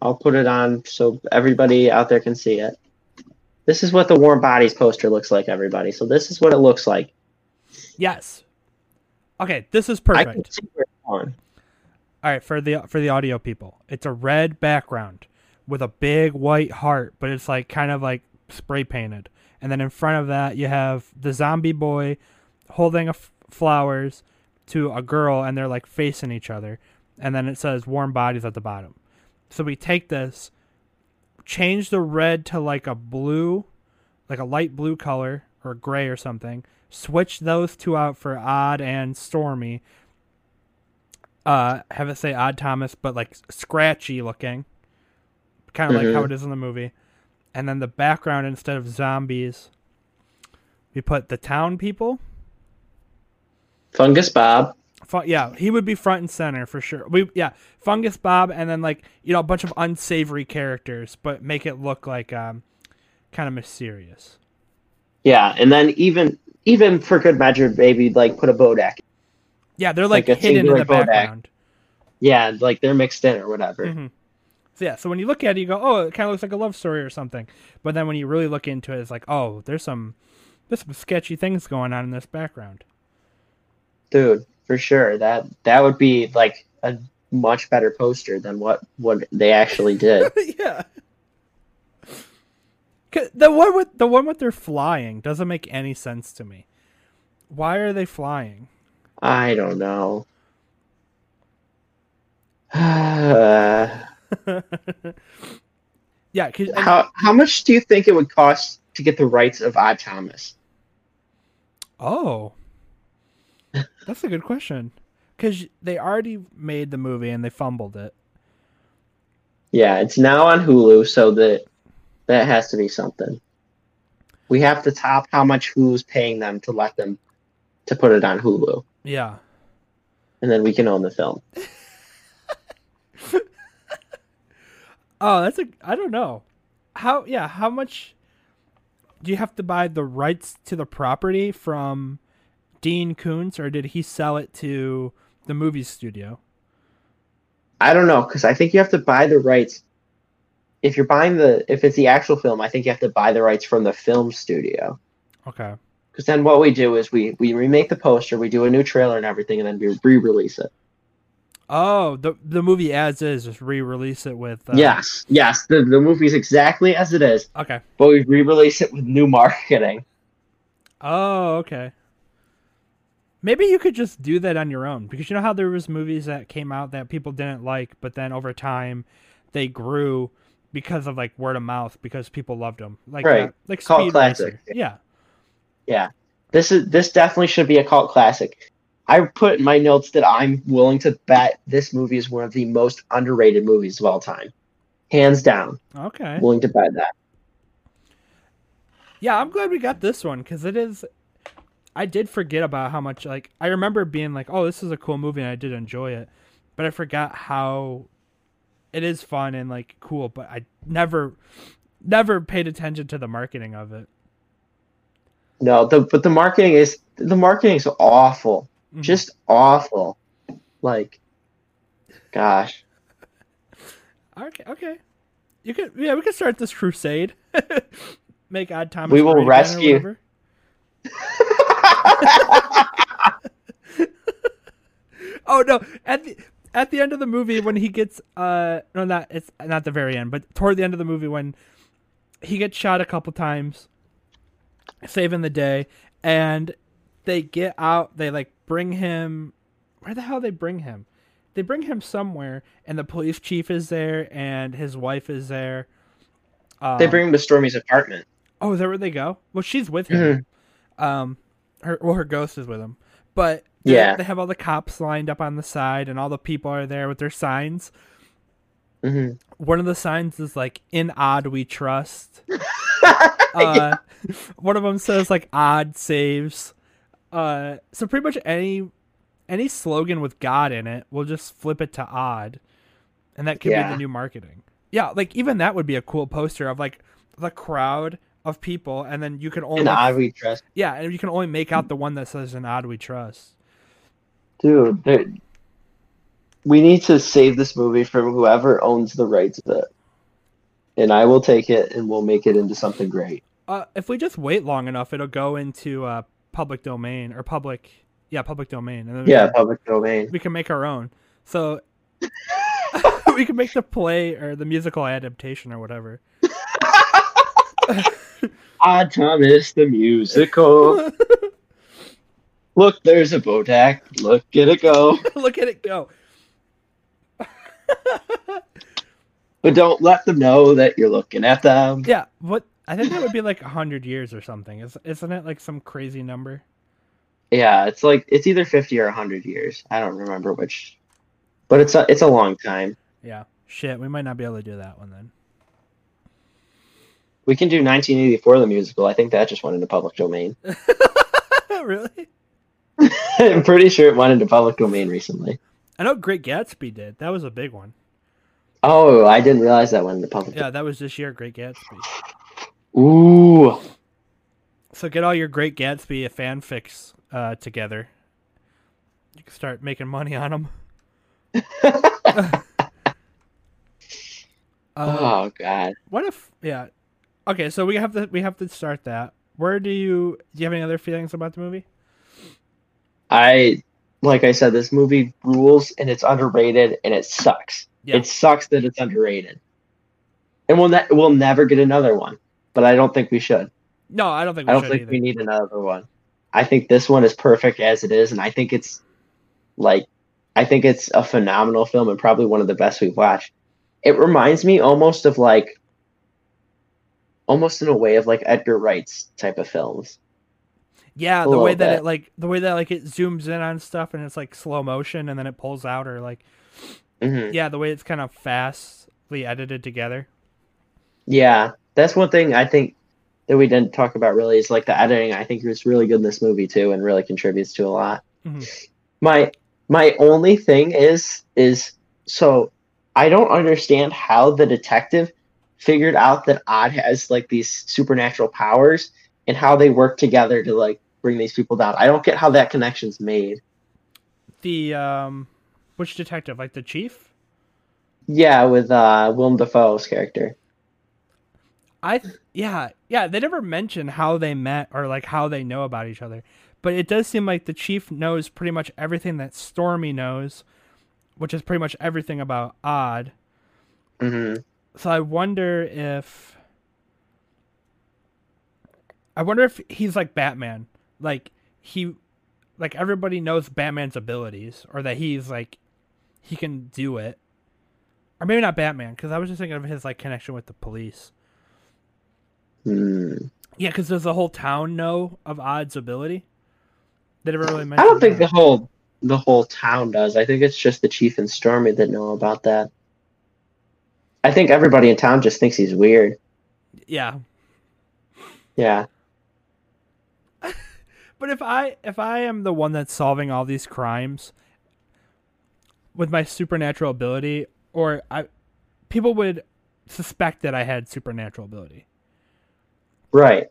I'll put it on so everybody out there can see it. This is what the Warm Bodies poster looks like, everybody. So this is what it looks like. Yes. Okay, this is I can perfect. see where it's going. All right, for the for the audio people. It's a red background with a big white heart, but it's like kind of like spray painted. And then in front of that, you have the zombie boy holding a f- flowers to a girl and they're like facing each other. And then it says warm bodies at the bottom. So we take this, change the red to like a blue, like a light blue color or gray or something. Switch those two out for odd and stormy. Uh, have it say odd Thomas, but like scratchy looking, kind of like how it is in the movie. And then the background instead of zombies, We put the town people. Fungus Bob. Yeah, he would be front and center for sure. We yeah, Fungus Bob, and then like you know a bunch of unsavory characters, but make it look like um, kind of mysterious. Yeah, and then even even for good measure, maybe like put a Bodak. Yeah, they're like, Like hidden in the Bodak. background. Yeah, like they're mixed in or whatever. Mhm. So yeah, so when you look at it, you go, "Oh, it kind of looks like a love story or something." But then when you really look into it, it's like, "Oh, there's some, there's some sketchy things going on in this background." Dude, for sure. That that would be like a much better poster than what what they actually did. yeah. The one with the one with their flying doesn't make any sense to me. Why are they flying? I don't know. how yeah, 'cause- and- how much do you think it would cost to get the rights of Odd Thomas? oh, that's a good question. Because they already made the movie and they fumbled it. Yeah, it's now on Hulu, so that that has to be something. We have to top how much Hulu's paying them to let them to put it on Hulu, Yeah. and then we can own the film. Oh, that's a. I don't know. How? Yeah. How much? Do you have to buy the rights to the property from Dean Koontz, or did he sell it to the movie studio? I don't know because I think you have to buy the rights. If you're buying the, if it's the actual film, I think you have to buy the rights from the film studio. Okay. Because then what we do is we we remake the poster, we do a new trailer and everything, and then we re-release it. Oh, the the movie as is, just re-release it with. Uh, yes, yes, the the movie's exactly as it is, Okay. but we re-release it with new marketing. Oh, okay. Maybe you could just do that on your own because you know how there was movies that came out that people didn't like, but then over time they grew because of like word of mouth because people loved them. Like Right. uh, like Cult Speed classic. Racer. Yeah. This is this definitely should be a cult classic. I put in my notes that I'm willing to bet this movie is one of the most underrated movies of all time, hands down. Okay. Willing to bet that. Yeah, I'm glad we got this one because it is. I did forget about how much like I remember being like, "Oh, this is a cool movie," and I did enjoy it, but I forgot how it is fun and like cool. But I never, never paid attention to the marketing of it. No, the but the marketing is the marketing is awful, Mhm. just awful. Like, gosh, Okay, okay. You could yeah, we could start this crusade. Make Odd Thomas. We will great again or rescue-. Oh no! At the at the end of the movie, when he gets uh no not it's not the very end, but toward the end of the movie when he gets shot a couple times, saving the day, and they get out, they like bring him. Where the hell they bring him? They bring him somewhere, and the police chief is there, and his wife is there. Um, they bring him to Stormy's apartment. Oh, is that where they go? Well, she's with him. Um, her well, her ghost is with him. But Yeah. they have all the cops lined up on the side, and all the people are there with their signs. hmm One of the signs is like "In Odd We Trust." uh, one of them says like "Odd saves." Uh, so pretty much any any slogan with God in it, we'll just flip it to odd, and that could be the new marketing. Yeah, like even that would be a cool poster of like the crowd of people, and then you can only And odd we trust, yeah, and you can only make out the one that says an Odd We Trust." dude. We need to save this movie from whoever owns the rights of it, and I will take it and we'll make it into something great. Uh, if we just wait long enough, it'll go into uh, public domain or public, yeah, public domain, and then Yeah, can- public domain. we can make our own. So we can make the play or the musical adaptation or whatever. Odd Thomas the musical. Look, there's a Bodak. Look at it go. Look at it go. But don't let them know that you're looking at them. Yeah, what I think that would be like a hundred years or something. Is isn't it like some crazy number? Yeah, it's like it's either fifty or hundred years. I don't remember which, but it's a it's a long time. Yeah. Shit, we might not be able to do that one then. We can do 1984 the musical. I think that just went into public domain. really? I'm pretty sure it went into public domain recently. I know Great Gatsby did. That was a big one. Oh, I didn't realize that went into public. Yeah, that was this year. Great Gatsby. Ooh. So get all your Great Gatsby fanfics uh, together. You can start making money on them. Uh, oh God. What if? Yeah. Okay, so we have to we have to start that. Where do you do you have any other feelings about the movie? I like I said, this movie rules and it's underrated and it sucks. Yeah. It sucks that it's underrated. And we'll ne- we'll never get another one. But I don't think we should. No, I don't think we I don't think either. we need another one. I think this one is perfect as it is, and I think it's like I think it's a phenomenal film and probably one of the best we've watched. It reminds me almost of like almost in a way of like Edgar Wright's type of films. Yeah, the way that bit. it like the way that like it zooms in on stuff and it's like slow motion and then it pulls out or like hmm yeah, the way it's kind of fastly edited together. Yeah, that's one thing I think that we didn't talk about really is like the editing. I think was really good in this movie too, and really contributes to a lot. Mhm. My my only thing is is so I don't understand how the detective figured out that Odd has like these supernatural powers and how they work together to like bring these people down. I don't get how that connection's made. The um which detective? Like the chief? Yeah, with uh Willem Dafoe's character. I yeah, yeah, they never mention how they met or like how they know about each other. But it does seem like the chief knows pretty much everything that Stormy knows, which is pretty much everything about Odd. hmm So I wonder if I wonder if he's like Batman. Like he like everybody knows Batman's abilities or that he's like he can do it. Or maybe not Batman cuz I was just thinking of his like connection with the police. Hmm. Yeah, cuz does the whole town know of Odd's ability? They never really I don't think the whole the whole town does. I think it's just the chief and Stormy that know about that. I think everybody in town just thinks he's weird. Yeah. Yeah. But if I if I am the one that's solving all these crimes with my supernatural ability, or I, people would suspect that I had supernatural ability. Right.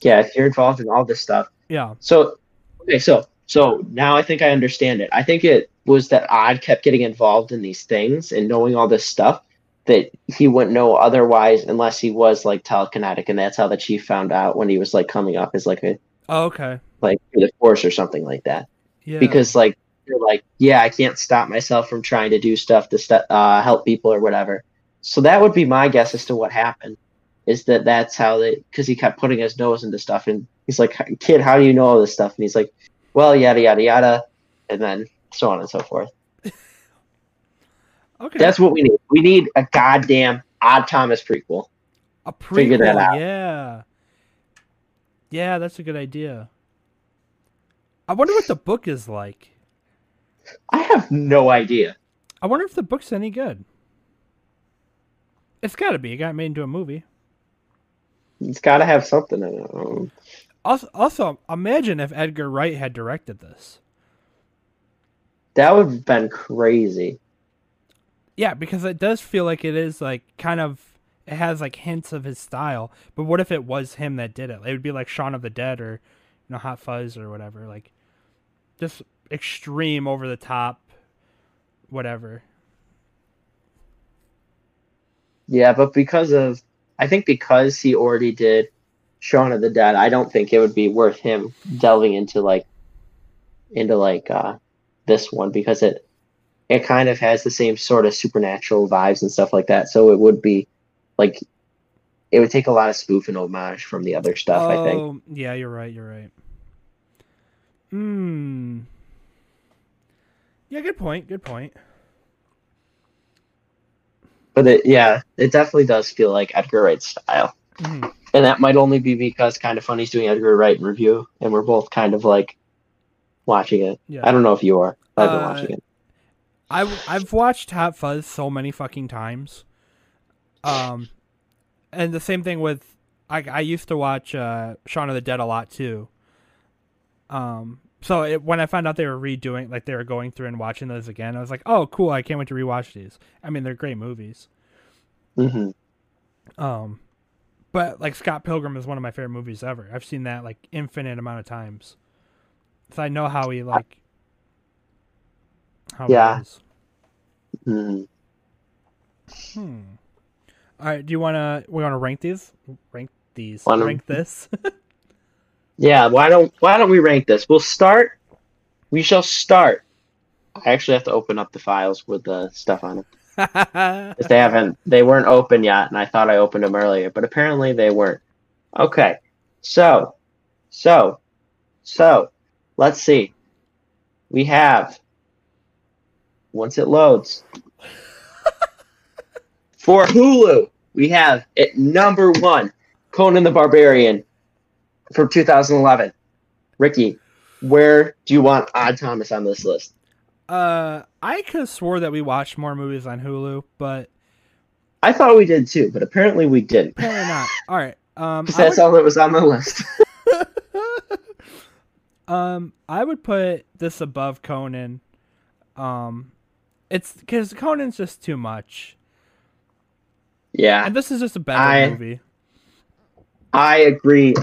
Yeah, if you're involved in all this stuff. Yeah, So okay, so so now I think I understand it. I think it was that Odd kept getting involved in these things and knowing all this stuff that he wouldn't know otherwise unless he was like telekinetic, and that's how the chief found out when he was like coming up as like a oh, okay, like the force or something like that. yeah, because like you're like yeah i can't stop myself from trying to do stuff to st- uh, help people or whatever. So that would be my guess as to what happened is that that's how they because he kept putting his nose into stuff and he's like kid how do you know all this stuff? And he's like well yada yada yada and then so on and so forth okay, that's what we need we need a goddamn odd thomas prequel a prequel. figure that out. Yeah, yeah, that's a good idea. I wonder what the book is like. i have no idea I wonder if the book's any good. It's got to be. It got made into a movie. it's got to have something in it Um, Also, also, imagine if Edgar Wright had directed this. that would have been crazy Yeah, because it does feel like it is like kind of it has like hints of his style. But what if it was him that did it? It would be like Shaun of the Dead or you know Hot Fuzz or whatever. Like just extreme over the top whatever. Yeah, but because of I think because he already did Shaun of the Dead, I don't think it would be worth him delving into like into like uh this one because it it kind of has the same sort of supernatural vibes and stuff like that. So it would be like it would take a lot of spoof and homage from the other stuff, I think. Oh, yeah, you're right, you're right. Hmm. Yeah, good point. Good point. But it yeah, it definitely does feel like Edgar Wright's style. Mhm. And that might only be because kind of funny's doing Edgar Wright in review and we're both kind of like watching it. Yeah. I don't know if you are. I've been Uh, watching it. I I've watched Hot Fuzz so many fucking times. Um, and the same thing with I I used to watch uh Shaun of the Dead a lot too. Um so it, when I found out they were redoing like they were going through and watching those again, I was like, "Oh, cool. I can't wait to rewatch these." I mean, they're great movies. hmm Um but like Scott Pilgrim is one of my favorite movies ever. I've seen that like infinite amount of times. So I know how he like how Yeah. he is. hmm Hmm. All right, do you want to we want to rank these? Rank these. Wanna- rank this. Yeah, why don't why don't we rank this? We'll start. We shall start. I actually have to open up the files with the stuff on them. 'Cause they haven't they weren't open yet, and I thought I opened them earlier, but apparently they weren't. Okay, so, so, so, let's see. We have once it loads for Hulu. We have at number one Conan the Barbarian from 2011. Ricky, where do you want Odd Thomas on this list? uh I could have swore that we watched more movies on Hulu, but I thought we did too, but apparently we didn't. apparently not. All right. Um that's would, all that was on the list. um I would put this above Conan. Um it's cuz Conan's just too much. Yeah, And this is just a better I- movie. I agree.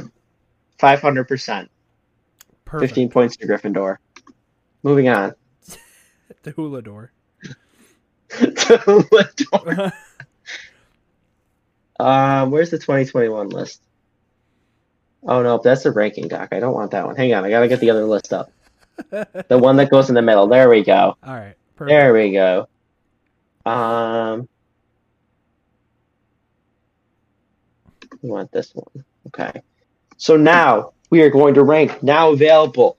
Five hundred percent. Fifteen points to Gryffindor. Moving on. The Hula door. to uh, where's the 2021 list? Oh no, that's the ranking doc. I don't want that one. Hang on, I gotta get the other list up. The one that goes in the middle. There we go. All right. Perfect. There we go. Um, we want this one. Okay. So now we are going to rank now available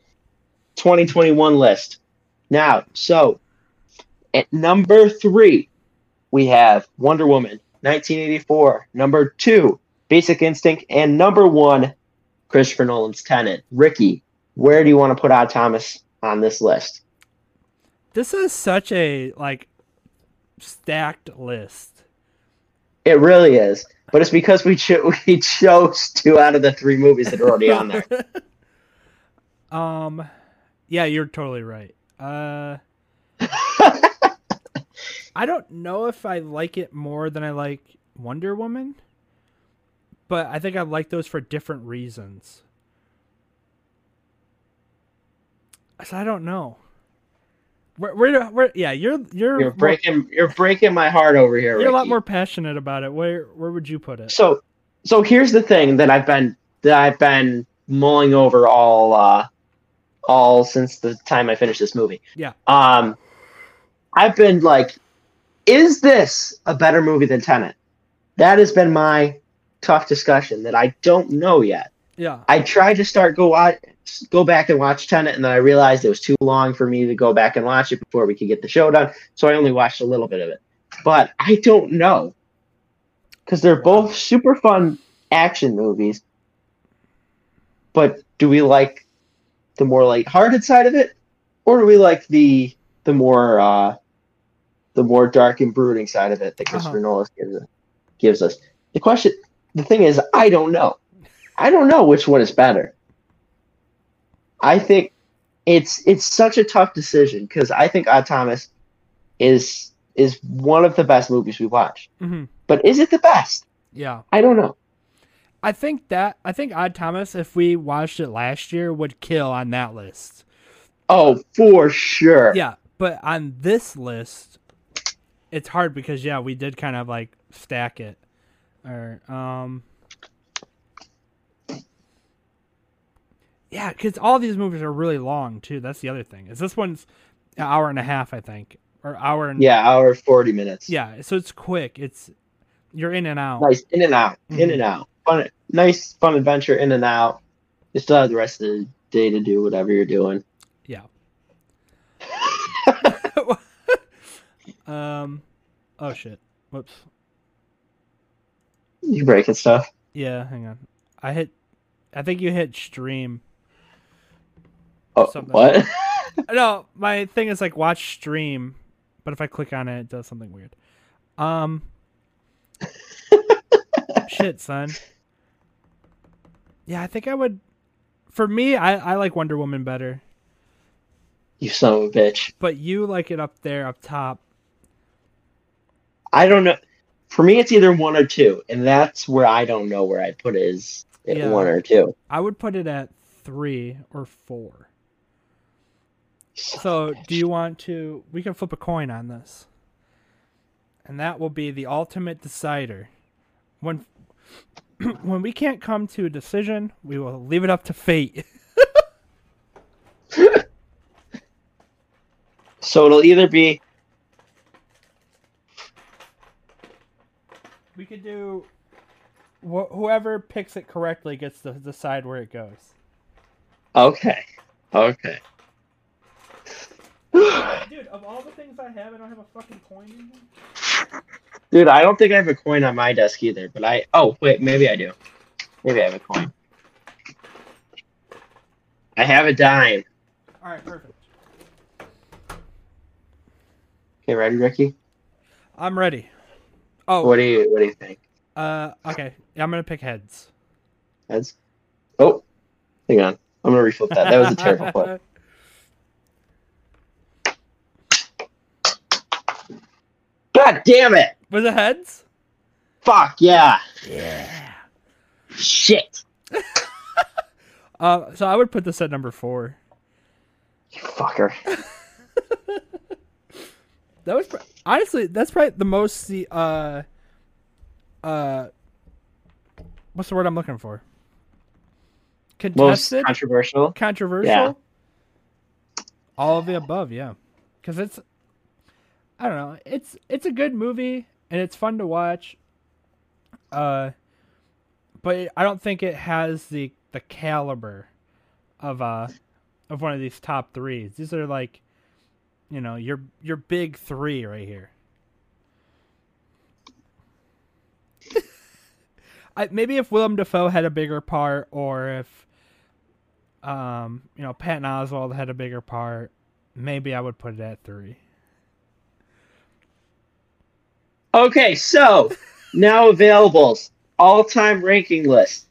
2021 list. Now, so at number three, we have Wonder Woman 1984. Number two, Basic Instinct. And number one, Christopher Nolan's Tenet. Ricky, where do you want to put Odd Thomas on this list? This is such a like stacked list. It really is. But it's because we cho- we chose two out of the three movies that are already on there. um yeah, you're totally right. Uh I don't know if I like it more than I like Wonder Woman, but I think I like those for different reasons. So I don't know. Where, where, where yeah, you're you're You're more- breaking you're breaking my heart over here. you're a lot more passionate about it. Where where would you put it? So so here's the thing that I've been that I've been mulling over all uh all since the time I finished this movie. Yeah. Um I've been like is this a better movie than Tenet? That has been my tough discussion that I don't know yet. Yeah. I tried to start go watch, go back and watch Tenet, and then I realized it was too long for me to go back and watch it before we could get the show done. So I only watched a little bit of it. But I don't know because they're both super fun action movies. But do we like the more lighthearted side of it, or do we like the the more uh, the more dark and brooding side of it that Christopher Nolan gives, gives us? The question, the thing is, I don't know. I don't know which one is better. I think it's it's such a tough decision because I think Odd Thomas is is one of the best movies we watch. hmm But is it the best? Yeah. I don't know. I think that I think Odd Thomas, if we watched it last year, would kill on that list. Oh, for sure. Yeah, but on this list, it's hard because yeah, we did kind of like stack it. Or um, yeah, because all these movies are really long too. That's the other thing. Is this one's an hour and a half, I think, or hour and Yeah, hour forty minutes. yeah. So it's quick. It's you're in and out. Nice. In and out. In Mhm. and out. Fun nice fun adventure in and out. You still have the rest of the day to do whatever you're doing. Yeah. um. Oh shit. Whoops. You breaking stuff. Yeah. Hang on. I hit. I think you hit stream. Oh Something. what? No, my thing is like watch stream, but if I click on it, it does something weird. Um. Shit, son. Yeah, I think I would. For me, I, I like Wonder Woman better, You son of a bitch. but you like it up there, up top. I don't know. For me, it's either one or two, and that's where I don't know where I put it is at Yeah. one or two. I would put it at three or four. So, do you want to? We can flip a coin on this, and that will be the ultimate decider. When when we can't come to a decision, we will leave it up to fate. So it'll either be We could do. Wh- whoever picks it correctly gets to decide where it goes. okay, okay. Dude, of all the things I have, I don't have a fucking coin in here. Dude, I don't think I have a coin on my desk either, but I. Oh, wait, maybe I do. Maybe I have a coin. I have a dime. All right, perfect. Okay, ready, Ricky? I'm ready. Oh, What do you What do you think? uh, okay. Yeah, I'm gonna pick heads. Heads. Oh, hang on. I'm gonna reflip that. That was a terrible flip. God damn it! Was it heads? Fuck yeah! Yeah. Shit! Uh, so I would put this at number four. You fucker. That was pr- honestly that's probably the most the uh uh what's the word I'm looking for? Most Contested, controversial. controversial. Yeah. All of the above, yeah. Because it's I don't know, it's it's a good movie and it's fun to watch. Uh, but I don't think it has the the caliber of uh of one of these top threes. These are like, you know, your your big three right here. I, maybe if Willem Dafoe had a bigger part, or if, um, you know, Patton Oswalt had a bigger part, maybe I would put it at three. Okay, so now availables all time ranking list.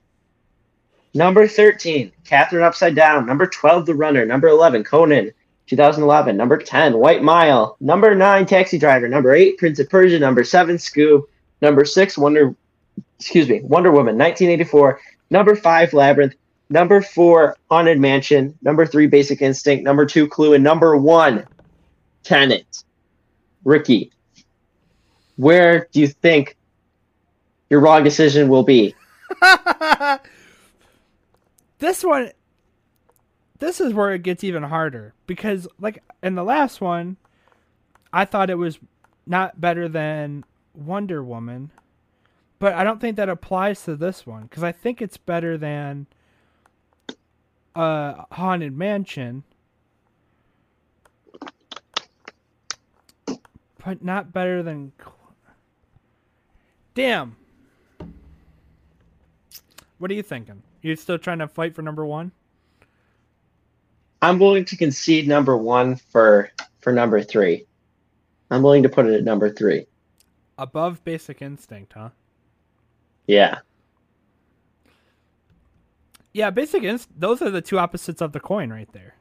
Number 13, Catherine Upside Down. Number 12, The Runner. Number 11, Conan, 2011. Number 10, White Mile. Number 9, Taxi Driver. Number 8, Prince of Persia. Number 7, Scoob. Number 6, Wonder, excuse me, Wonder Woman, 1984. Number 5, Labyrinth. Number 4, Haunted Mansion. Number 3, Basic Instinct. Number 2, Clue. And number 1, Tenet. Ricky, where do you think your wrong decision will be? this one this is where it gets even harder because like in the last one i thought it was not better than wonder woman but i don't think that applies to this one because i think it's better than uh haunted mansion but not better than damn what are you thinking you still trying to fight for number one I'm willing to concede number one for for number three. I'm willing to put it at number three. above basic instinct huh Yeah. Yeah, basic inst- those are the two opposites of the coin right there.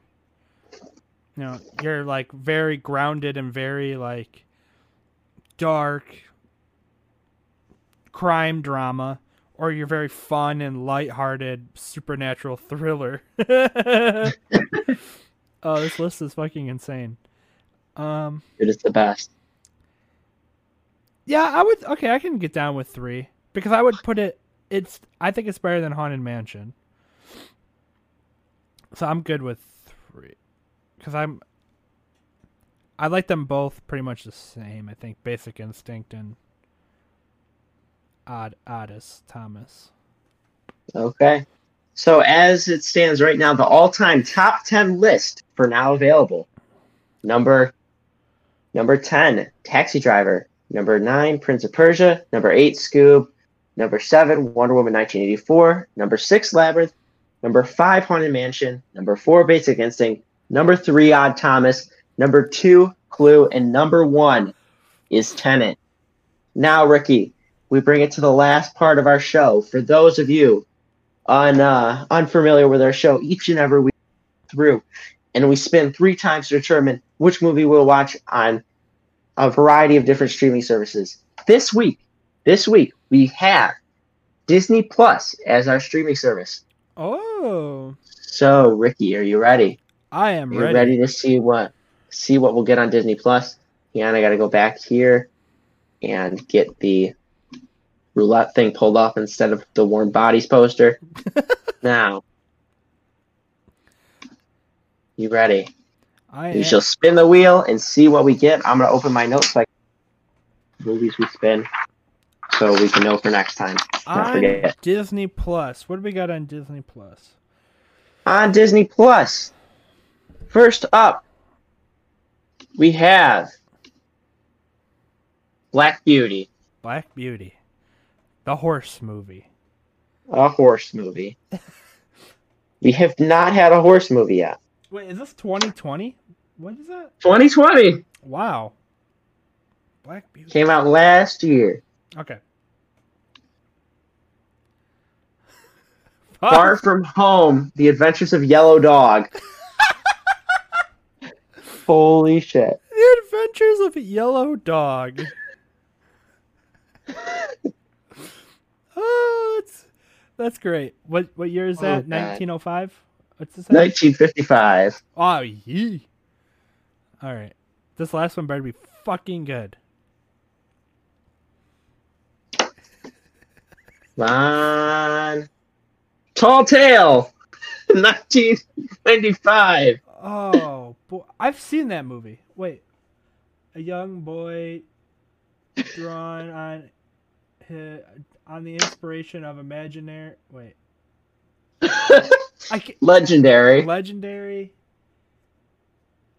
You know, you're like very grounded and very like dark crime drama or you're very fun and lighthearted supernatural thriller. oh, this list is fucking insane. Um It is the best. yeah, I would okay, I can get down with 3 because I would put it it's I think it's better than Haunted Mansion. So I'm good with 3 cuz I'm I like them both pretty much the same. I think Basic Instinct and Odd Oddus Thomas. Okay. So as it stands right now, the all-time top ten list for now available. Number number ten, Taxi Driver. Number nine, Prince of Persia. Number eight, Scoob. Number seven, Wonder Woman 1984. Number six, Labyrinth. Number five, Haunted Mansion. Number four, Basic Instinct. Number three, Odd Thomas. Number two, Clue. And number one is Tenet. Now, Ricky, we bring it to the last part of our show. For those of you un, uh, unfamiliar with our show, each and every week through, and we spin three times to determine which movie we'll watch on a variety of different streaming services. This week, this week we have Disney Plus as our streaming service. Oh, So, Ricky, are you ready? I am Are you ready. ready to see what see what we'll get on Disney Plus? Yeah, and I got to go back here and get the roulette thing pulled off instead of the warm bodies poster. now, you ready? I We am, shall spin the wheel and see what we get. I'm gonna open my notes like movies we spin, so we can know for next time. Don't on forget. Disney Plus. What do we got on Disney Plus? On Disney Plus, first up, we have Black Beauty, Black Beauty, the horse movie. a horse movie. we have not had a horse movie yet. Wait, is this 2020? What is that? 2020 Wow. Black Beauty. came out last year. Okay. Far from Home: The Adventures of Yellow Dog. Holy shit! The Adventures of Yellow Dog. Oh, that's that's great. What what year is Oh, that? 1905. What's this? 1955. Oh, yee. All right. This last one better be fucking good. Come. Tall Tale. 1995. Oh, boy. I've seen that movie. Wait. A young boy drawn on hi on the inspiration of imaginary. Wait. I can Legendary. legendary.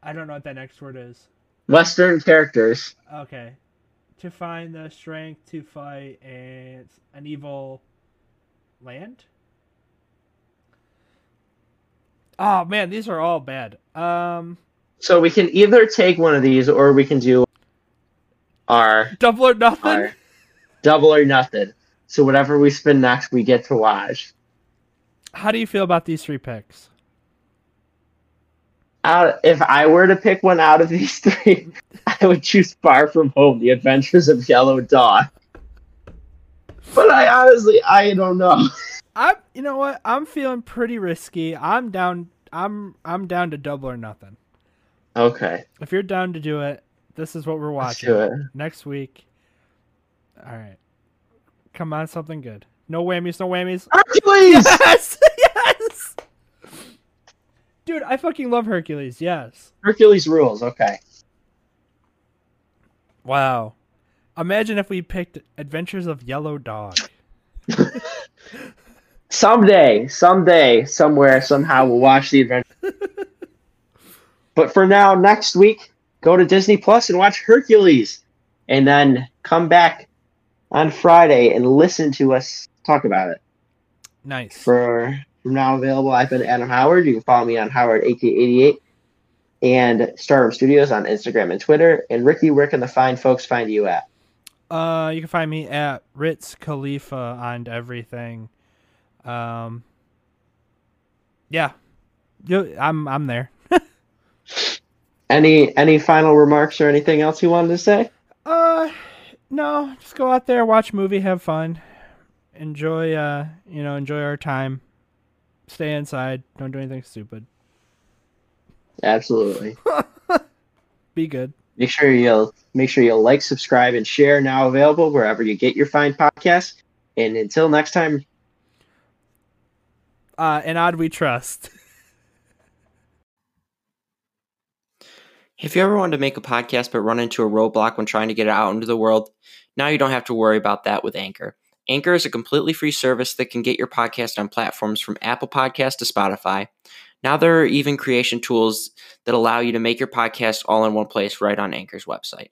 I don't know what that next word is. Western characters. Okay. To find the strength to fight and an evil land? Oh man, these are all bad. Um So we can either take one of these or we can do our, double or nothing? double or nothing. So whatever we spin next, we get to watch. How do you feel about these three picks? Out, if I were to pick one out of these three, I would choose Far From Home: The Adventures of Yellow Dog. But I honestly, I don't know. I'm you know what? I'm feeling pretty risky. I'm down I'm I'm down to double or nothing. Okay, If you're down to do it, this is what we're watching do it. next week. All right. Come on, something good. No whammies, no whammies. Hercules. Yes! yes! Dude, I fucking love Hercules. Yes. Hercules rules. Okay. Wow. Imagine if we picked Adventures of Yellow Dog. Someday, someday, somewhere, somehow, we'll watch the adventure. but for now, next week, go to Disney Plus and watch Hercules, and then come back on Friday and listen to us talk about it. Nice. For from now available, I've been Adam Howard. You can follow me on Howard AK88 and Stardom Studios on Instagram and Twitter. And Ricky, where can the fine folks find you at? Uh, you can find me at Ritz Khalifa on everything. Um, yeah, you, I'm I'm there. Any any final remarks or anything else you wanted to say? Uh, no, just go out there, watch a movie, have fun, enjoy. Uh, you know, enjoy our time. Stay inside. Don't do anything stupid. Absolutely. Be good. Make sure you'll make sure you'll like, subscribe, and share. Now available wherever you get your fine podcasts. And until next time, Uh, and odd we trust. If you ever wanted to make a podcast but run into a roadblock when trying to get it out into the world, now you don't have to worry about that with Anchor. Anchor is a completely free service that can get your podcast on platforms from Apple Podcast to Spotify. Now there are even creation tools that allow you to make your podcast all in one place right on Anchor's website.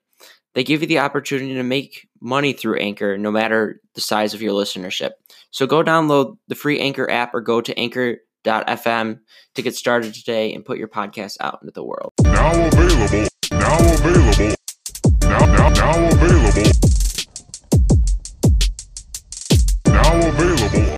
They give you the opportunity to make money through Anchor no matter the size of your listenership. So go download the free Anchor app or go to anchor.fm to get started today and put your podcast out into the world. Now available. Now available. Now now now